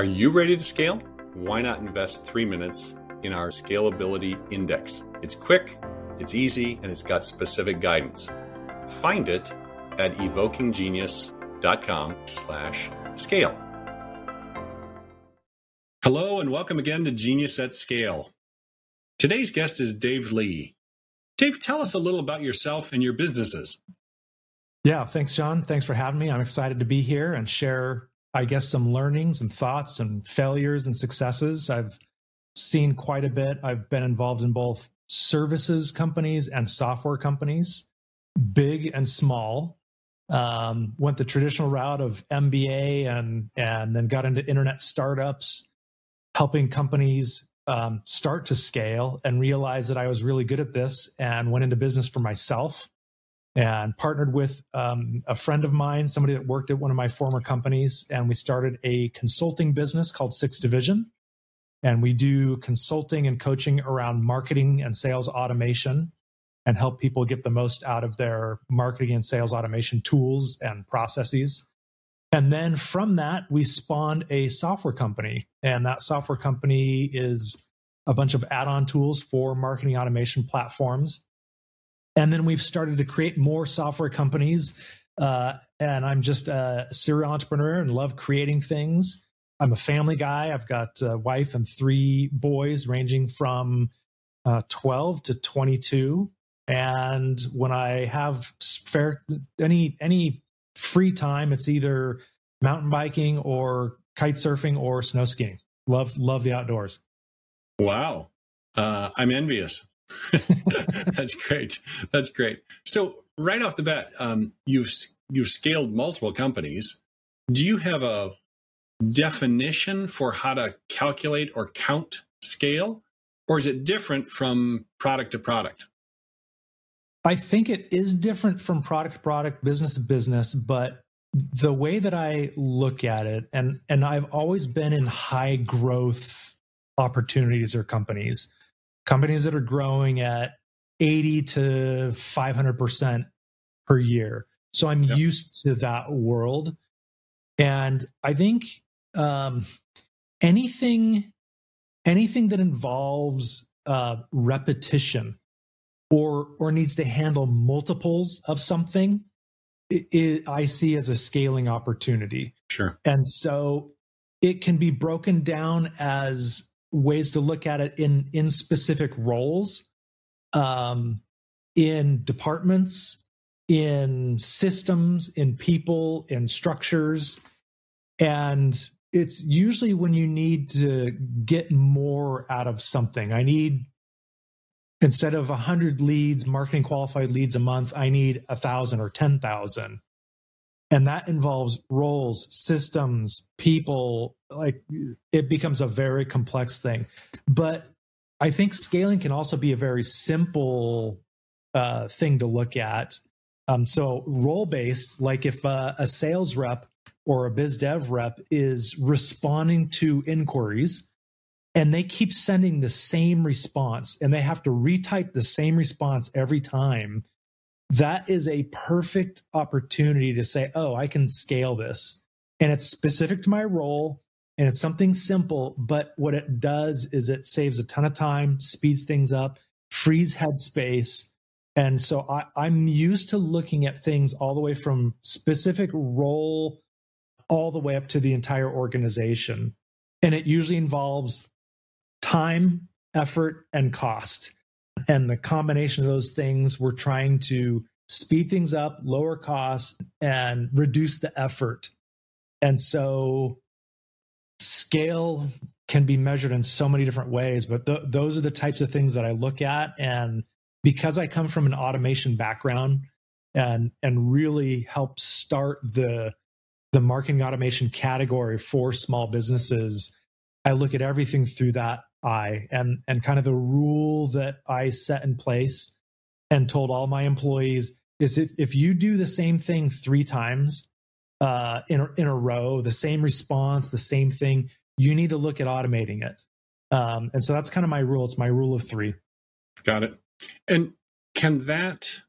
Are you ready to scale? Why not invest three minutes in our Scalability Index? It's quick, it's easy, and it's got specific guidance. Find it at evokinggenius.com slash scale. Hello and welcome again to Genius at Scale. Today's guest is Dave Lee. Dave, tell us a little about yourself and your businesses. Yeah, thanks, John. Thanks for having me. I'm excited to be here and share I guess, some learnings and thoughts and failures and successes. I've seen quite a bit. I've been involved in both services companies and software companies, big and small. Um, went the traditional route of MBA and and then got into internet startups, helping companies um, start to scale and realize that I was really good at this and went into business for myself and partnered with um, a friend of mine, somebody that worked at one of my former companies, and we started a consulting business called Sixth Division. And we do consulting and coaching around marketing and sales automation and help people get the most out of their marketing and sales automation tools and processes. And then from that, we spawned a software company. And that software company is a bunch of add on tools for marketing automation platforms and then we've started to create more software companies. Uh, and I'm just a serial entrepreneur and love creating things. I'm a family guy. I've got a wife and three boys ranging from uh, 12 to 22. And when I have fair any any free time, it's either mountain biking or kite surfing or snow skiing. Love love the outdoors. Wow, uh, I'm envious. That's great. That's great. So right off the bat, um, you've you've scaled multiple companies. Do you have a definition for how to calculate or count scale, or is it different from product to product? I think it is different from product to product, business to business, but the way that I look at it, and and I've always been in high growth opportunities or companies companies that are growing at 80 to 500% per year. So I'm yep. used to that world. And I think um, anything anything that involves uh, repetition or or needs to handle multiples of something it, it, I see as a scaling opportunity. Sure. And so it can be broken down as ways to look at it in in specific roles um, in departments in systems in people in structures. And it's usually when you need to get more out of something. I need instead of 100 leads marketing qualified leads a month i need a thousand or 10000 and that involves roles systems people like it becomes a very complex thing. But i think scaling can also be a very simple uh, thing to look at. Um, so role based like if uh, a sales rep or a biz dev rep is responding to inquiries and they keep sending the same response and they have to retype the same response every time that is a perfect opportunity to say, oh, I can scale this. And it's specific to my role and it's something simple. But what it does is it saves a ton of time, speeds things up, frees headspace. And so I, I'm used to looking at things all the way from specific role all the way up to the entire organization. And it usually involves time, effort, and cost. And the combination of those things, we're trying to speed things up, lower costs, and reduce the effort. And so scale can be measured in so many different ways, but th- those are the types of things that I look at. And because I come from an automation background and and really help start the the marketing automation category for small businesses, I look at everything through that eye and and kind of the rule that I set in place and told all my employees is if, if you do the same thing three times uh, in, a, in a row, the same response, the same thing, you need to look at automating it. Um, and so that's kind of my rule. It's my rule of three. Got it. And can that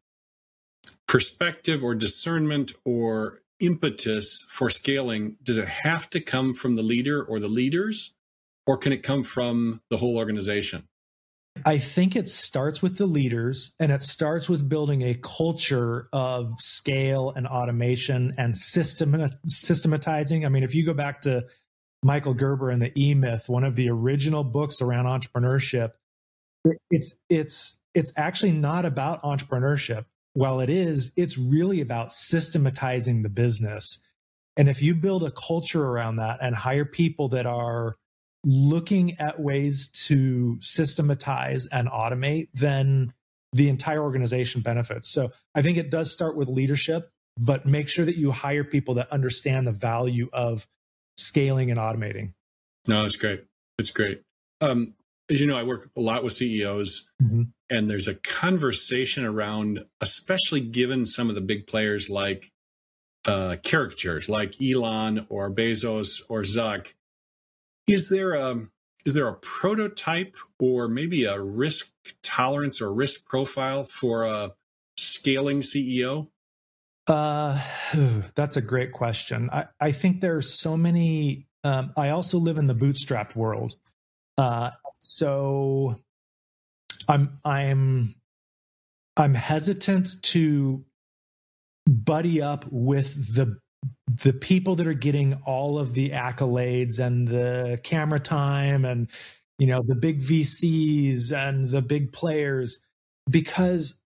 perspective or discernment or impetus for scaling, does it have to come from the leader or the leaders, or can it come from the whole organization? I think it starts with the leaders and it starts with building a culture of scale and automation and system systematizing. I mean, if you go back to Michael Gerber and the E Myth, one of the original books around entrepreneurship, it's it's it's actually not about entrepreneurship. While it is, it's really about systematizing the business. And if you build a culture around that and hire people that are looking at ways to systematize and automate, then the entire organization benefits. So I think it does start with leadership, but make sure that you hire people that understand the value of scaling and automating. No, that's great. It's great. Um, as you know, I work a lot with CEOs, mm-hmm. and there's a conversation around, especially given some of the big players like uh, caricatures, like Elon or Bezos or Zuck, is there a is there a prototype or maybe a risk tolerance or risk profile for a scaling CEO? Uh, that's a great question. I, I think there are so many. Um, I also live in the bootstrapped world, uh, so I'm I'm I'm hesitant to buddy up with the the people that are getting all of the accolades and the camera time and you know the big VCs and the big players because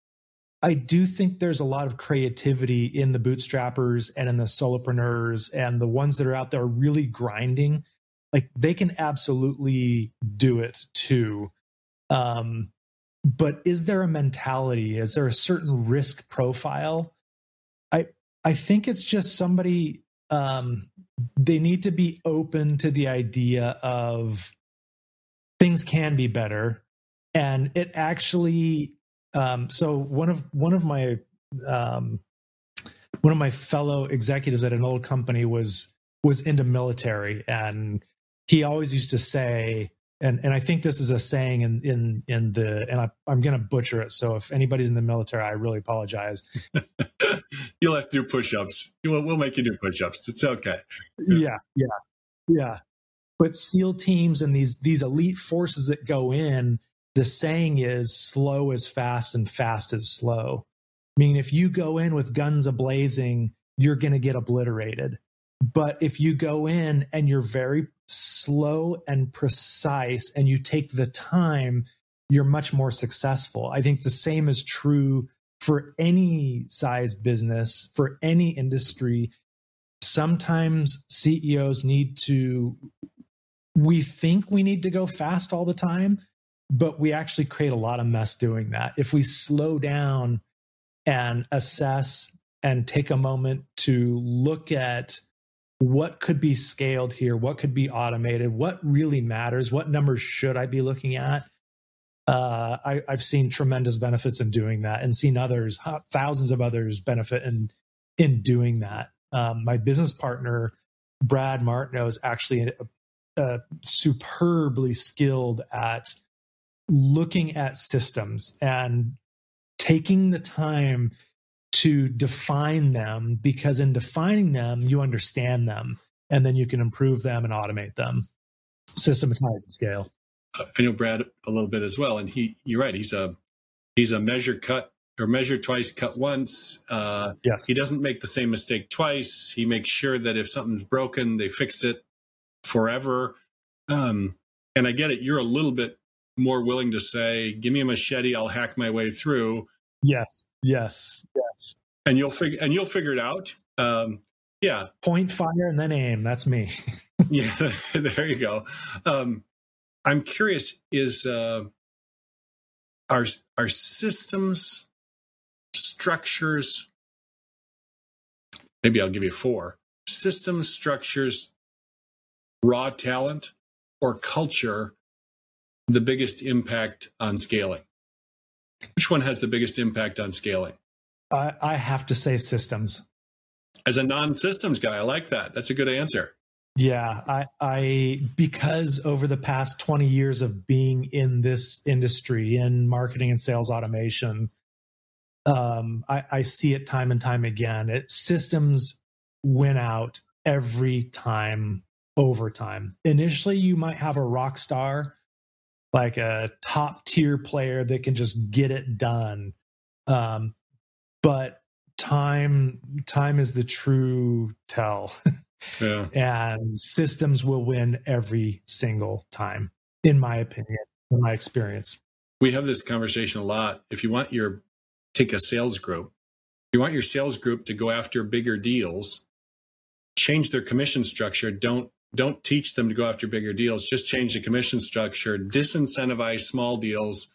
I do think there's a lot of creativity in the bootstrappers and in the solopreneurs and the ones that are out there really grinding. Like they can absolutely do it too. Um but is there a mentality is there a certain risk profile i think it's just somebody um, they need to be open to the idea of things can be better, and it actually. Um, so one of one of my um, one of my fellow executives at an old company was was into military, and he always used to say, and and I think this is a saying in in in the and I, I'm going to butcher it. So if anybody's in the military, I really apologize. You'll have to do push-ups. We'll, we'll make you do push-ups. It's okay. Yeah, yeah, yeah. But SEAL teams and these these elite forces that go in, the saying is slow is fast and fast is slow. I mean, if you go in with guns ablazing, you're going to get obliterated. But if you go in and you're very slow and precise and you take the time, you're much more successful. I think the same is true for any size business, for any industry. Sometimes CEOs need to, we think we need to go fast all the time, but we actually create a lot of mess doing that. If we slow down and assess and take a moment to look at what could be scaled here, what could be automated, what really matters, what numbers should I be looking at. Uh, I, have seen tremendous benefits in doing that, and seen others, thousands of others, benefit in in doing that. Um, my business partner, Brad Martineau, is actually a, superbly skilled at looking at systems and taking the time to define them because in defining them, you understand them and then you can improve them and automate them, systematize and scale. I know Brad a little bit as well, and he you're right. He's a he's a measure cut or measure twice, cut once. Uh, yeah. He doesn't make the same mistake twice. He makes sure that if something's broken, they fix it forever. Um, and I get it. You're a little bit more willing to say, "Give me a machete, I'll hack my way through." Yes, yes, yes. And you'll figure and you'll figure it out. Um, yeah. Point fire and then aim. That's me. yeah, there you go. Um, I'm curious: is uh, our our systems structures? Maybe I'll give you four systems structures, raw talent, or culture. The biggest impact on scaling. Which one has the biggest impact on scaling? I, I have to say systems. As a non-systems guy, I like that. That's a good answer. Yeah, I, I because over the past 20 years of being in this industry in marketing and sales automation, um, I, I see it time and time again. It systems win out every time over time. Initially, you might have a rock star, like a top tier player that can just get it done. Um, but time time is the true tell. Yeah. and systems will win every single time, in my opinion, in my experience. We have this conversation a lot. If you want your take a sales group, you want your sales group to go after bigger deals, change their commission structure. Don't don't teach them to go after bigger deals. Just change the commission structure, disincentivize small deals,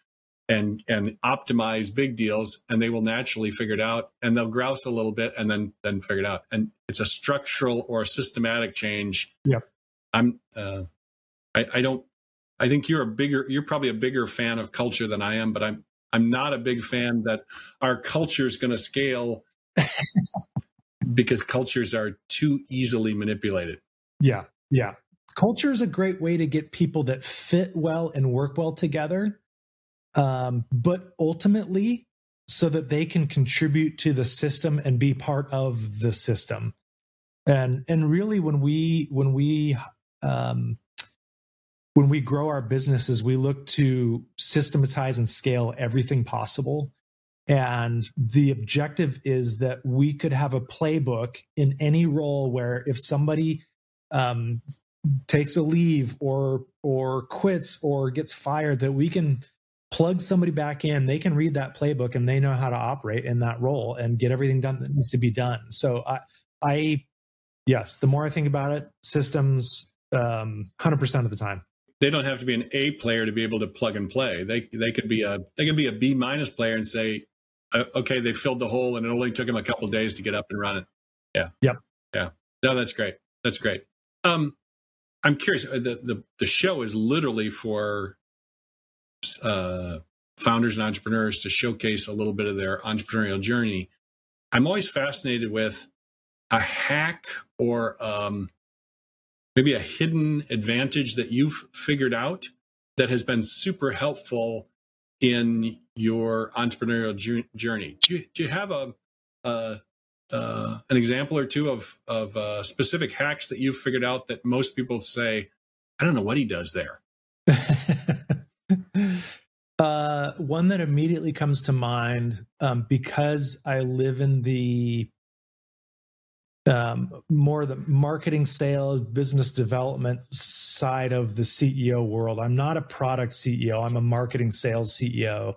and and optimize big deals, and they will naturally figure it out. And they'll grouse a little bit, and then then figure it out. And it's a structural or a systematic change. Yep. I'm. Uh, I, I don't. I think you're a bigger. You're probably a bigger fan of culture than I am, but I'm. I'm not a big fan that our culture is going to scale because cultures are too easily manipulated. Yeah. Yeah. Culture is a great way to get people that fit well and work well together. Um, but ultimately, so that they can contribute to the system and be part of the system. And and really when we when we um, when we grow our businesses, we look to systematize and scale everything possible. And the objective is that we could have a playbook in any role where if somebody um, takes a leave or or quits or gets fired that we can plug somebody back in. They can read that playbook and they know how to operate in that role and get everything done that needs to be done. So i i yes the more i think about it systems um 100% of the time. They don't have to be an a player to be able to plug and play. They they could be a they could be a b minus player and say uh, okay they filled the hole and it only took them a couple days to get up and run it yeah. Yep. Yeah. No that's great. That's great um, I'm curious. Uh, the, the the show is literally for uh, founders and entrepreneurs to showcase a little bit of their entrepreneurial journey. I'm always fascinated with a hack or um, maybe a hidden advantage that you've figured out that has been super helpful in your entrepreneurial journey. Do you, do you have a, a uh, an example or two of of uh, specific hacks that you've figured out that most people say, I don't know what he does there. uh, one that immediately comes to mind um, because I live in the um, more the marketing, sales, business development side of the CEO world. I'm not a product CEO. I'm a marketing sales CEO.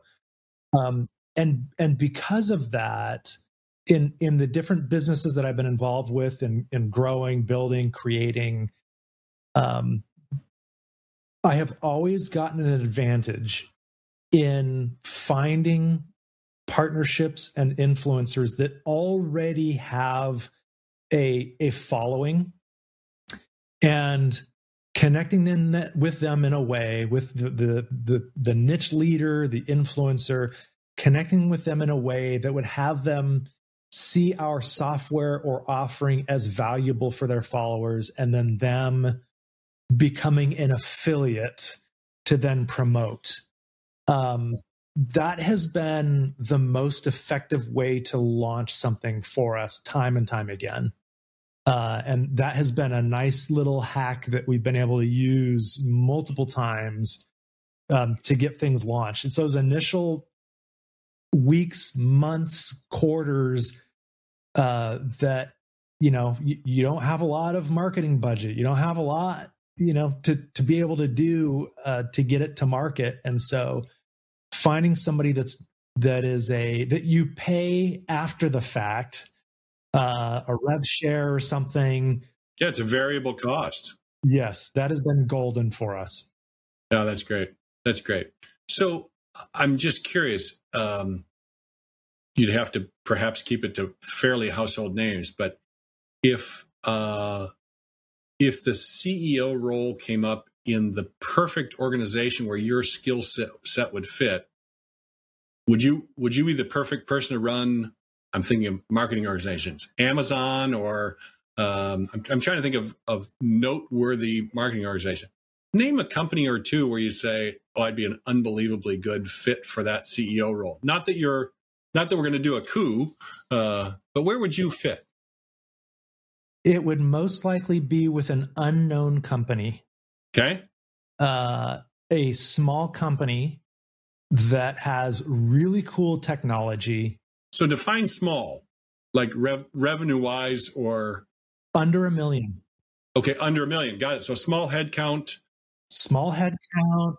Um, and and because of that, in in the different businesses that I've been involved with in in growing, building, creating, um, I have always gotten an advantage in finding partnerships and influencers that already have a a following and connecting them with them in a way with the, the the the niche leader the influencer connecting with them in a way that would have them see our software or offering as valuable for their followers and then them becoming an affiliate to then promote. Um, that has been the most effective way to launch something for us time and time again. Uh, and that has been a nice little hack that we've been able to use multiple times um, to get things launched. It's those initial weeks, months, quarters uh, that you know you, you, don't have a lot of marketing budget. You don't have a lot, you know, to to be able to do uh, to get it to market. And so, finding somebody that's that is a that you pay after the fact, uh, a rev share or something. Yeah, it's a variable cost. Yes, that has been golden for us. Yeah, that's great. That's great. So I'm just curious. Um, you'd have to perhaps keep it to fairly household names. But if uh, if the CEO role came up in the perfect organization where your skill set, set would fit, would you would you be the perfect person to run? I'm thinking of marketing organizations, Amazon, or um, I'm, I'm, trying to think of of noteworthy marketing organization. Name a company or two where you say, "Oh, I'd be an unbelievably good fit for that CEO role." Not that you're not that we're going to do a coup, uh, but where would you fit? It would most likely be with an unknown company. Okay. Uh, a small company that has really cool technology. So define small, like rev- revenue wise or under a million. Okay, under a million. Got it. So small headcount. Small head count.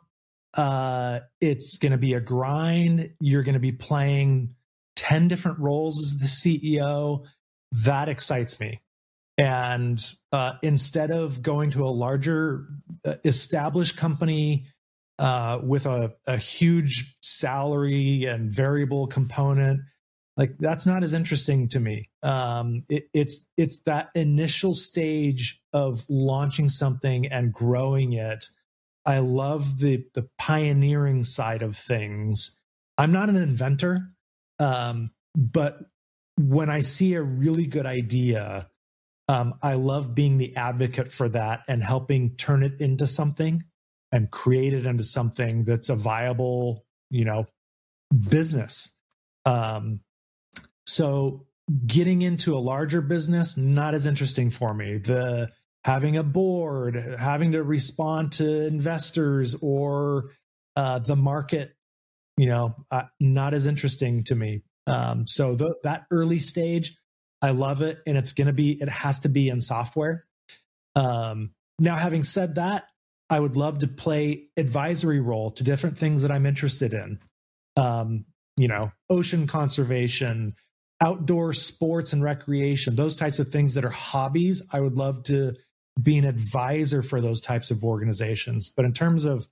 Uh, it's going to be a grind. You're going to be playing 10 different roles as the CEO. That excites me. And uh, instead of going to a larger uh, established company uh, with a, a huge salary and variable component, like that's not as interesting to me. Um, it, it's it's that initial stage of launching something and growing it. I love the the pioneering side of things. I'm not an inventor, um, but when I see a really good idea, um, I love being the advocate for that and helping turn it into something and create it into something that's a viable, you know, business. Um, so getting into a larger business, not as interesting for me. The having a board, having to respond to investors or uh, the market, you know, uh, not as interesting to me. Um, so the, that early stage, I love it, and it's going to be. It has to be in software. Um, now, having said that, I would love to play advisory role to different things that I'm interested in. Um, you know, ocean conservation, outdoor sports and recreation, those types of things that are hobbies. I would love to be an advisor for those types of organizations. But in terms of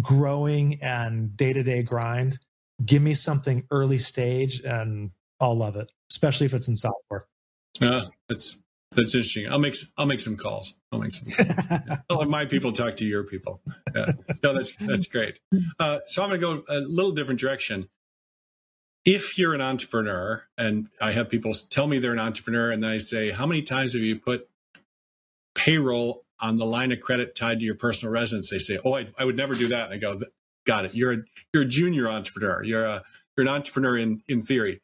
growing and day to day grind, give me something early stage and I'll love it, especially if it's in software. Yeah, that's that's interesting. I'll make I'll make some calls. I'll make some. Calls. yeah. I'll have my people talk to your people. Yeah. No, that's that's great. Uh, so I'm going to go a little different direction if you're an entrepreneur, and I have people tell me they're an entrepreneur, and then I say, How many times have you put payroll on the line of credit tied to your personal residence? They say, Oh, I, I would never do that. And I go, Got it. You're a you're a junior entrepreneur. You're a you're an entrepreneur in in theory.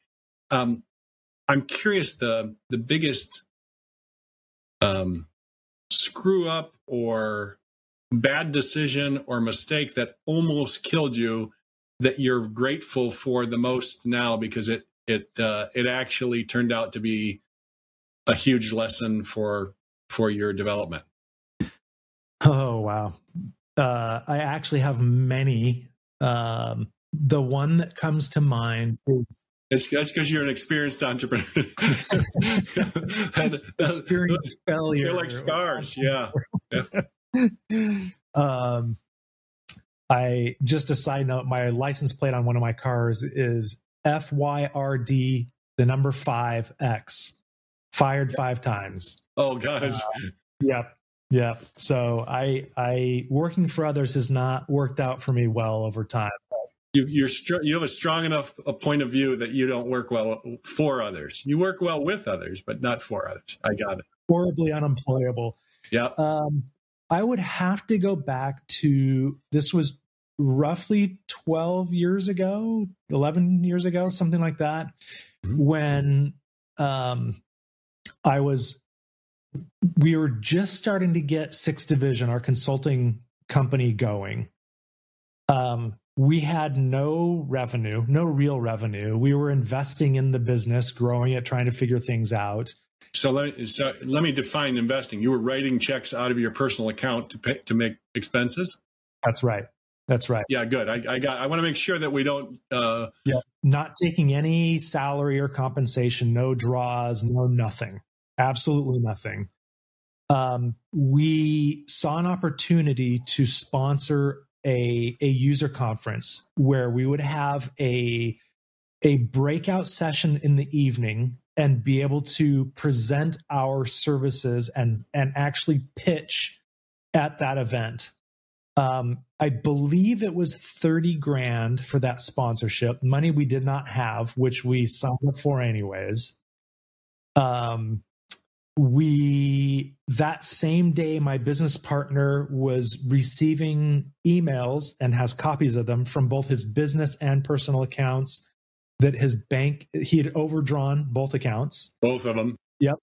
Um, I'm curious the the biggest um, screw up or bad decision or mistake that almost killed you that you're grateful for the most now because it it uh, it actually turned out to be a huge lesson for for your development. Oh wow! Uh, I actually have many. Um, the one that comes to mind is it's, that's because you're an experienced entrepreneur. and, experienced failure. They're like scars. Yeah. yeah. um, I just a side note, my license plate on one of my cars is FYRD, the number five X, fired five times. Oh gosh. Uh, yep. Yep. So I, I working for others has not worked out for me well over time. You, you're str- you have a strong enough a point of view that you don't work well for others. You work well with others, but not for others. I got it. Horribly unemployable. Yeah. Um, I would have to go back to this was roughly 12 years ago, 11 years ago, something like that, mm-hmm. when um, I was, we were just starting to get Sixth Division, our consulting company, going. Um, we had no revenue, no real revenue. We were investing in the business, growing it, trying to figure things out. So let, me, so let me define investing. You were writing checks out of your personal account to pay, to make expenses. That's right. That's right. Yeah, good. I, I got. I want to make sure that we don't. Uh, yeah, not taking any salary or compensation, no draws, no nothing, absolutely nothing. Um, we saw an opportunity to sponsor a a user conference where we would have a a breakout session in the evening and be able to present our services and and actually pitch at that event. Um, I believe it was 30 grand for that sponsorship, money we did not have, which we signed up for anyways. Um, we that same day my business partner was receiving emails and has copies of them from both his business and personal accounts that his bank he had overdrawn both accounts both of them yep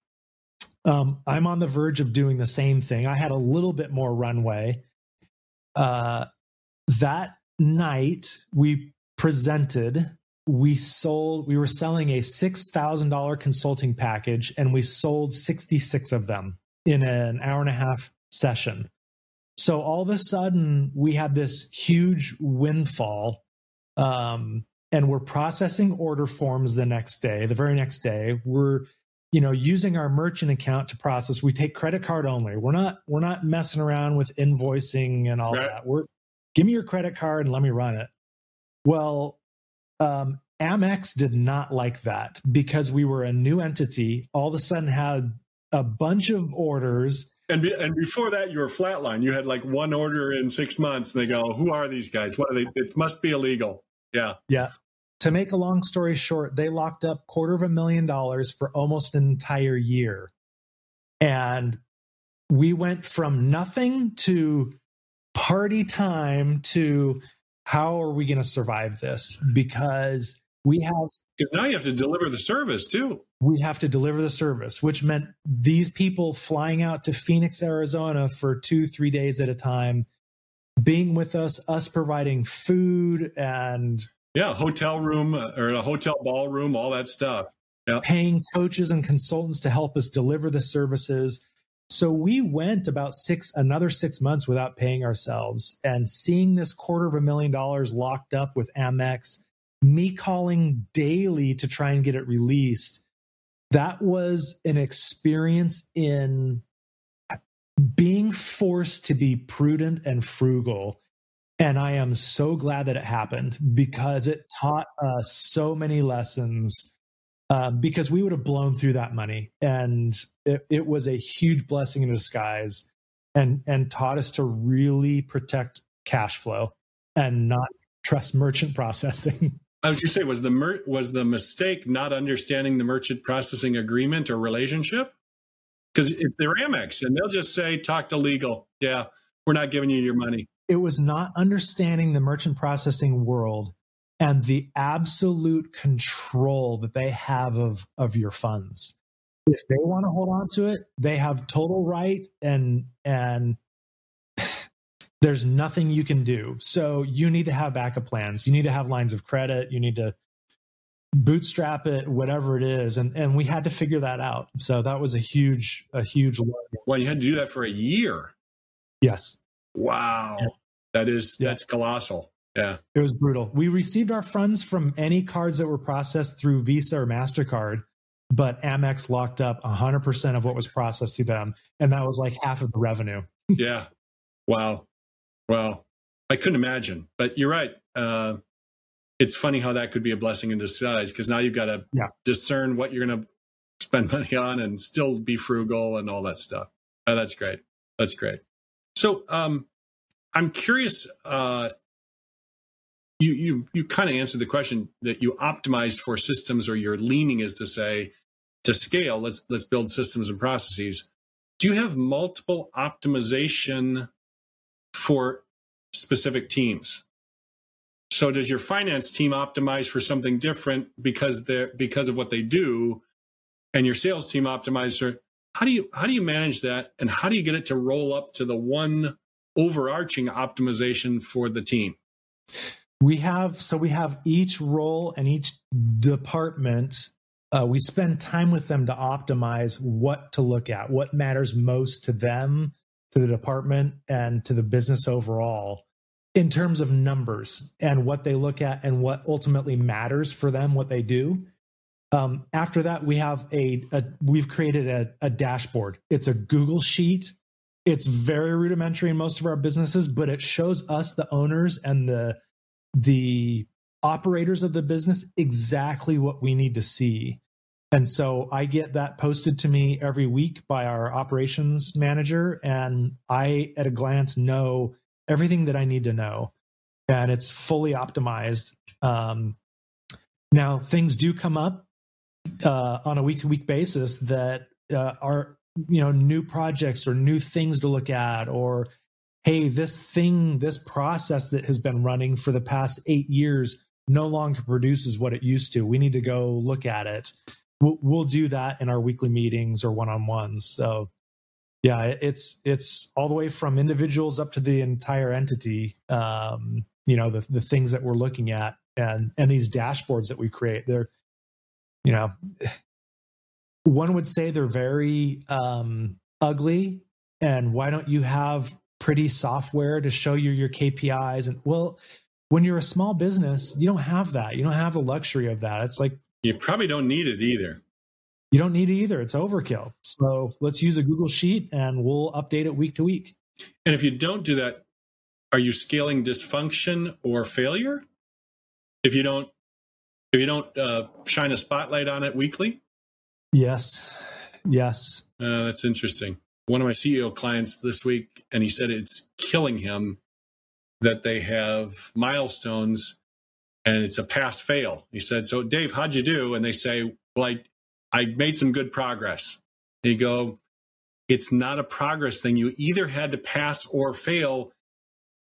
Um, I'm on the verge of doing the same thing. I had a little bit more runway. Uh, that night, we presented. We sold. We were selling a six thousand dollar consulting package, and we sold sixty six of them in an hour and a half session. So all of a sudden, we had this huge windfall, um, and we're processing order forms the next day. The very next day, we're you know using our merchant account to process we take credit card only we're not we're not messing around with invoicing and all right. that we're give me your credit card and let me run it well um, amex did not like that because we were a new entity all of a sudden had a bunch of orders. And be, and before that you were flatline. You had like one order in six months and they go who are these guys? What are they? It must be illegal. Yeah. Yeah. To make a long story short, they locked up quarter of a million dollars for almost an entire year. And we went from nothing to party time to how are we going to survive this? Because we have. Because now you have to deliver the service too. We have to deliver the service, which meant these people flying out to Phoenix, Arizona for two, three days at a time, being with us, us providing food and yeah, hotel room uh, or a hotel ballroom, all that stuff. Yeah. Paying coaches and consultants to help us deliver the services. So we went about six, another six months without paying ourselves and seeing this quarter of a million dollars locked up with Amex, me calling daily to try and get it released. That was an experience in being forced to be prudent and frugal and I am so glad that it happened because it taught us so many lessons. Um, because we would have blown through that money, and it, it was a huge blessing in disguise, and and taught us to really protect cash flow and not trust merchant processing. I was going to say, was the mer- was the mistake not understanding the merchant processing agreement or relationship? Because if they're Amex and they'll just say, "Talk to legal," yeah, we're not giving you your money it was not understanding the merchant processing world and the absolute control that they have of of your funds if they want to hold on to it they have total right and and there's nothing you can do so you need to have backup plans you need to have lines of credit you need to bootstrap it whatever it is and and we had to figure that out so that was a huge a huge learning. well you had to do that for a year yes Wow. Yeah. That is yeah. that's colossal. Yeah. It was brutal. We received our funds from any cards that were processed through Visa or MasterCard, but Amex locked up 100% of what was processed through them. And that was like half of the revenue. yeah. Wow. Well, I couldn't imagine, but you're right. Uh, it's funny how that could be a blessing in disguise because now you've got to yeah. discern what you're going to spend money on and still be frugal and all that stuff. Oh, that's great. That's great. So, um, I'm curious. Uh, you you you kind of answered the question that you optimized for systems, or your leaning is to say to scale. Let's let's build systems and processes. Do you have multiple optimization for specific teams? So does your finance team optimize for something different because they're because of what they do, and your sales team optimize how do you how do you manage that, and how do you get it to roll up to the one overarching optimization for the team? We have so we have each role and each department. Uh, we spend time with them to optimize what to look at, what matters most to them, to the department, and to the business overall in terms of numbers and what they look at and what ultimately matters for them, what they do. Um, after that, we have a, a we've created a, a dashboard. It's a Google sheet it's very rudimentary in most of our businesses, but it shows us the owners and the the operators of the business exactly what we need to see. And so I get that posted to me every week by our operations manager, and I, at a glance, know everything that I need to know. And it's fully optimized. Um, now, things do come up uh, on a week to week basis that uh, are you know new projects or new things to look at or hey this thing this process that has been running for the past eight years no longer produces what it used to. We need to go look at it. We'll, we'll do that in our weekly meetings or one-on-ones. So yeah it's it's all the way from individuals up to the entire entity um, you know the, the things that we're looking at and and these dashboards that we create. They're you know one would say they're very um, ugly. And why don't you have pretty software to show you your kpis and well when you're a small business you don't have that. You don't have the luxury of that. It's like you probably don't need it either. You don't need it either. It's overkill. So let's use a google sheet and we'll update it week to week. And if you don't do that are you scaling dysfunction or failure? If you don't if you don't uh, shine a spotlight on it weekly? Yes. Yes. Uh, that's interesting one of my ceo clients this week and he said it's killing him that they have milestones and it's a pass fail. He said so dave how'd you do? And they say well i i made some good progress. And you go it's not a progress thing. You either had to pass or fail.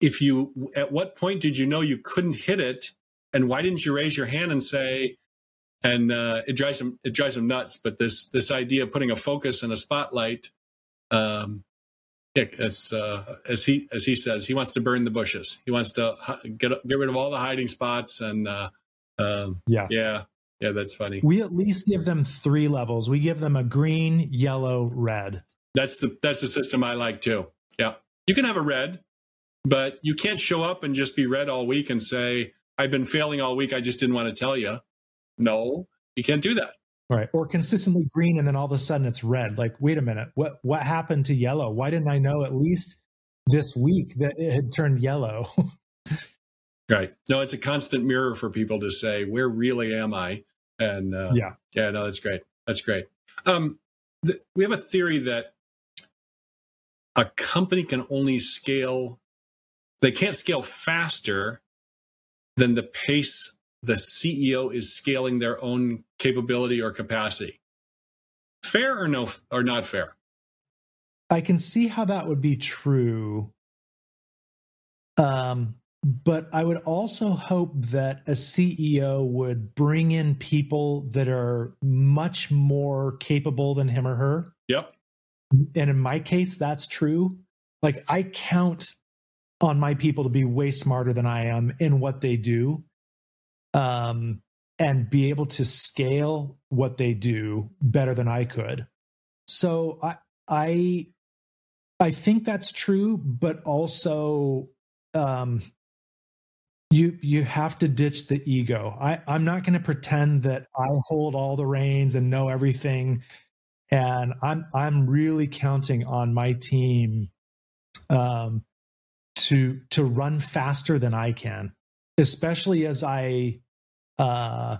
If you at what point did you know you couldn't hit it? And why didn't you raise your hand and say and uh, it drives them it drives them nuts but this this idea of putting a focus and a spotlight um, yeah, it's uh, as he as he says he wants to burn the bushes. He wants to get get rid of all the hiding spots and uh, um, yeah. yeah yeah that's funny. We at least give them three levels. We give them a green yellow red. That's the that's the system i like too. Yeah. You can have a red but you can't show up and just be red all week and say I've been failing all week. I just didn't want to tell you. No, you can't do that. Right. Or consistently green and then all of a sudden it's red. Like, wait a minute, what what happened to yellow? Why didn't I know at least this week that it had turned yellow? right. No, it's a constant mirror for people to say, where really am I? And uh, yeah, yeah, no, that's great. That's great. Um, th- we have a theory that a company can only scale, they can't scale faster than the pace the CEO is scaling their own capability or capacity. Fair or no or not fair? I can see how that would be true. Um, but I would also hope that a CEO would bring in people that are much more capable than him or her. Yep. And in my case, that's true. Like I count on my people to be way smarter than I am in what they do. Um, and be able to scale what they do better than I could. So I I I think that's true, but also um, you you have to ditch the ego. I, I'm not going to pretend that I hold all the reins and know everything, and I'm I'm really counting on my team um, to to run faster than I can, especially as I uh,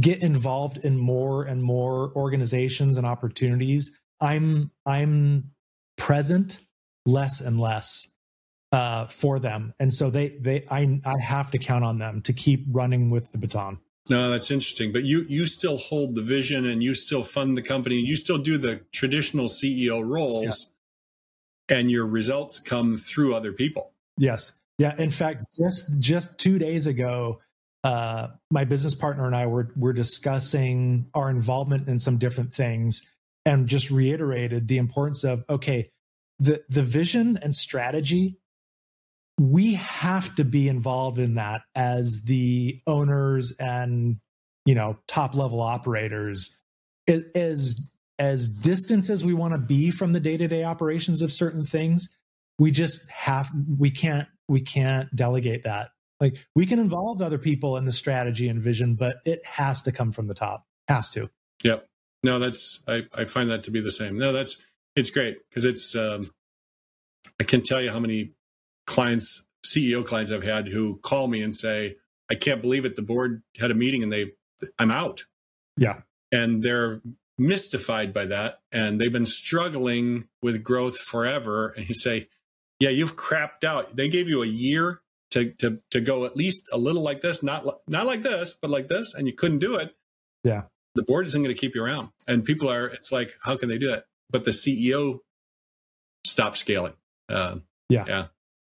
get involved in more and more organizations and opportunities. I'm I'm present less and less uh, for them, and so they they I I have to count on them to keep running with the baton. No, that's interesting. But you you still hold the vision, and you still fund the company, and you still do the traditional CEO roles, yeah. and your results come through other people. Yes. Yeah. In fact, just just two days ago, uh, my business partner and I were were discussing our involvement in some different things, and just reiterated the importance of okay, the the vision and strategy. We have to be involved in that as the owners and you know top level operators. As as distant as we want to be from the day to day operations of certain things, we just have we can't we can't delegate that like we can involve other people in the strategy and vision but it has to come from the top. Has to. Yep. No that's i i find that to be the same. No that's it's great because it's um i can tell you how many clients ceo clients i've had who call me and say i can't believe it the board had a meeting and they i'm out. Yeah. And they're mystified by that and they've been struggling with growth forever and you say yeah, you've crapped out. They gave you a year to to to go at least a little like this, not not like this, but like this, and you couldn't do it. Yeah, the board isn't going to keep you around, and people are. It's like, how can they do that? But the CEO stopped scaling. Uh, yeah, yeah,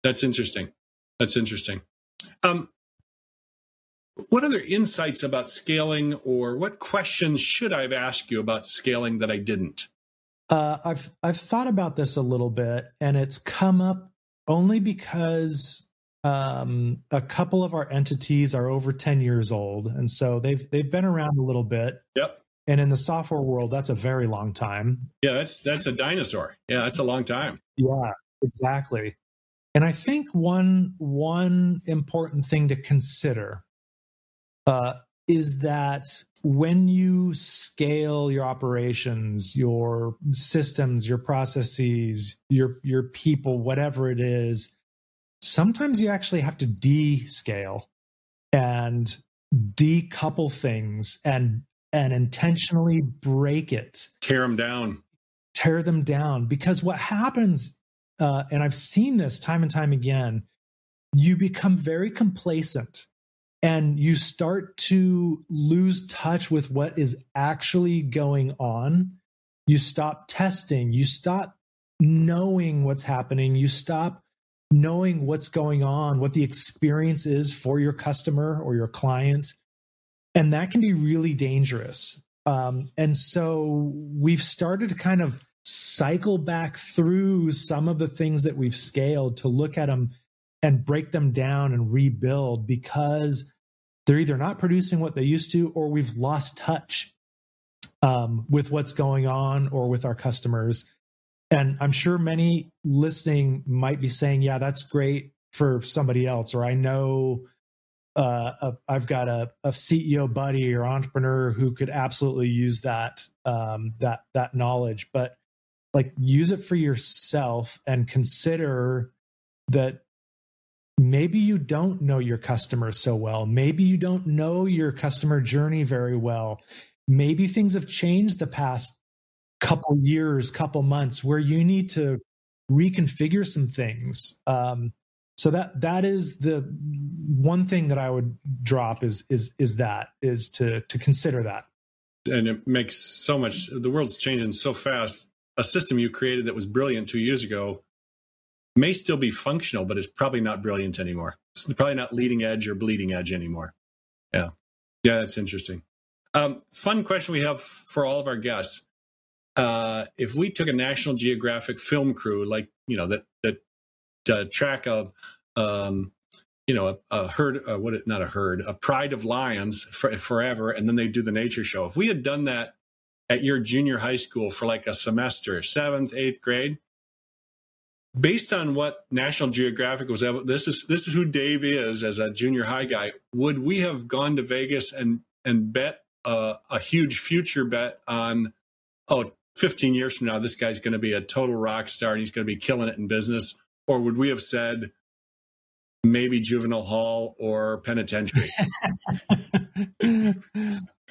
that's interesting. That's interesting. Um, what other insights about scaling or what questions should I have asked you about scaling that I didn't? Uh, I've I've thought about this a little bit, and it's come up only because um, a couple of our entities are over ten years old, and so they've they've been around a little bit. Yep. And in the software world, that's a very long time. Yeah, that's that's a dinosaur. Yeah, that's a long time. Yeah, exactly. And I think one one important thing to consider uh, is that when you scale your operations, your systems, your processes, your your people, whatever it is, sometimes you actually have to descale and decouple things and and intentionally break it. Tear them down. Tear them down. Because what happens uh, and i've seen this time and time again you become very complacent and you start to lose touch with what is actually going on. You stop testing. You stop knowing what's happening. You stop knowing what's going on what the experience is for your customer or your client and that can be really dangerous. Um, and so we've started to kind of cycle back through some of the things that we've scaled to look at them and break them down and rebuild because they're either not producing what they used to or we've lost touch um, with what's going on or with our customers. And I'm sure many listening might be saying, yeah, that's great for somebody else, or I know uh, a, I've got a, a, CEO buddy or entrepreneur who could absolutely use that um, that that knowledge, but like use it for yourself and consider that maybe you don't know your customers so well. Maybe you don't know your customer journey very well. Maybe things have changed the past couple years, couple months, where you need to reconfigure some things. Um, so that that is the one thing that i would drop is is is that is to to consider that. And it makes so much the world's changing so fast. A system you created that was brilliant two years ago may still be functional but it's probably not brilliant anymore. It's probably not leading edge or bleeding edge anymore. Yeah. Yeah that's interesting. Um, fun question we have for all of our guests uh, if we took a national geographic film crew like you know that that uh, track of um, you know, a, a herd, uh, what, not a herd, a pride of lions for, forever, and then they do the nature show. If we had done that at your junior high school for like a semester, seventh, eighth grade, based on what National Geographic was able, this is this is who Dave is as a junior high guy. Would we have gone to Vegas and and bet uh, a huge future bet on, oh, 15 years from now, this guy's going to be a total rock star and he's going to be killing it in business? Or would we have said, maybe juvenile hall or penitentiary.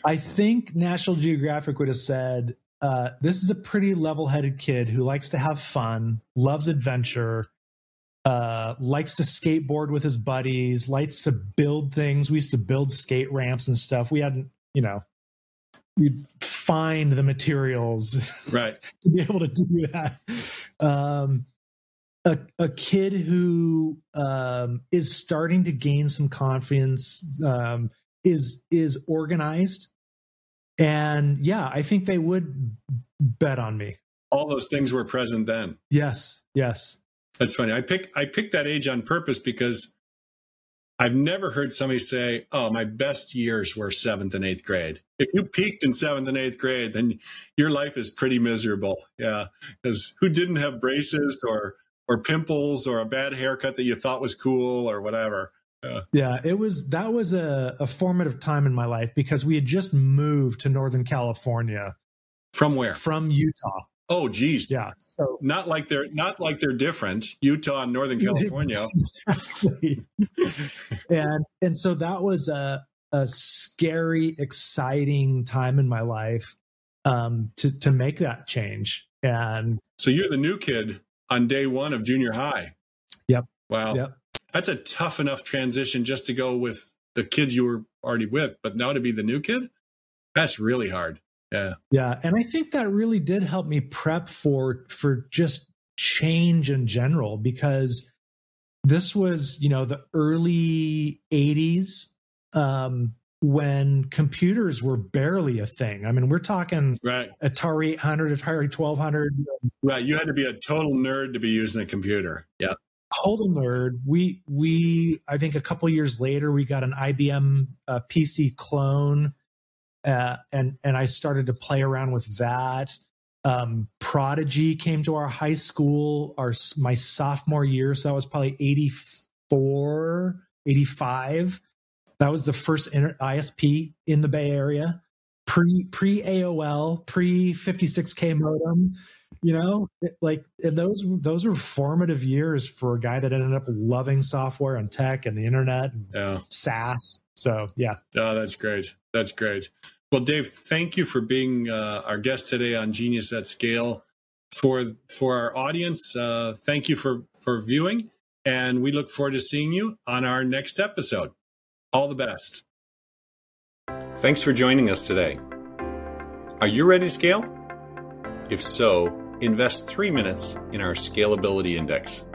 I think National Geographic would have said, uh, this is a pretty level headed kid who likes to have fun, loves adventure, uh, likes to skateboard with his buddies, likes to build things. We used to build skate ramps and stuff. We hadn't, you know, we'd find the materials right. to be able to do that. Um, a, a kid who um, is starting to gain some confidence um, is is organized. And yeah i think they would bet on me. All those things were present then. Yes yes. That's funny. I picked i picked that age on purpose because i've never heard somebody say oh my best years were seventh and eighth grade if you peaked in seventh and eighth grade then your life is pretty miserable yeah because who didn't have braces or or pimples or a bad haircut that you thought was cool or whatever. Yeah. yeah, it was that was a, a formative time in my life because we had just moved to Northern California. From where? From Utah. Oh, geez. Yeah. So not like they're not like they're different. Utah and Northern California. Exactly. and and so that was a a scary, exciting time in my life um, to to make that change. And so you're the new kid on day one of junior high. Yep. Wow. Yep. That's a tough enough transition just to go with the kids you were already with, but now to be the new kid, that's really hard. Yeah. Yeah. And I think that really did help me prep for for just change in general because this was, you know, the early 80s um, when computers were barely a thing. I mean, we're talking right. Atari 800, Atari 1200. Right. You had to be a total nerd to be using a computer. Yeah. Total nerd. We we I think a couple years later we got an IBM uh, PC clone, uh, and and I started to play around with that. Um, Prodigy came to our high school our my sophomore year, so that was probably 84, 85 that was the first inter- ISP in the Bay Area, pre pre AOL, pre 56k modem. You know, it, like and those those were formative years for a guy that ended up loving software and tech and the internet and yeah. SaaS. So yeah. Oh, that's great. That's great. Well, Dave, thank you for being uh, our guest today on Genius at Scale. For for our audience, uh, thank you for for viewing, and we look forward to seeing you on our next episode. All the best. Thanks for joining us today. Are you ready to scale? If so, invest three minutes in our Scalability Index.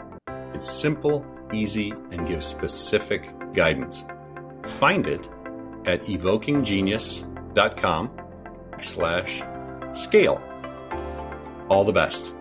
It's simple, easy, and gives specific guidance. Find it at evokinggenius.com slash scale. All the best.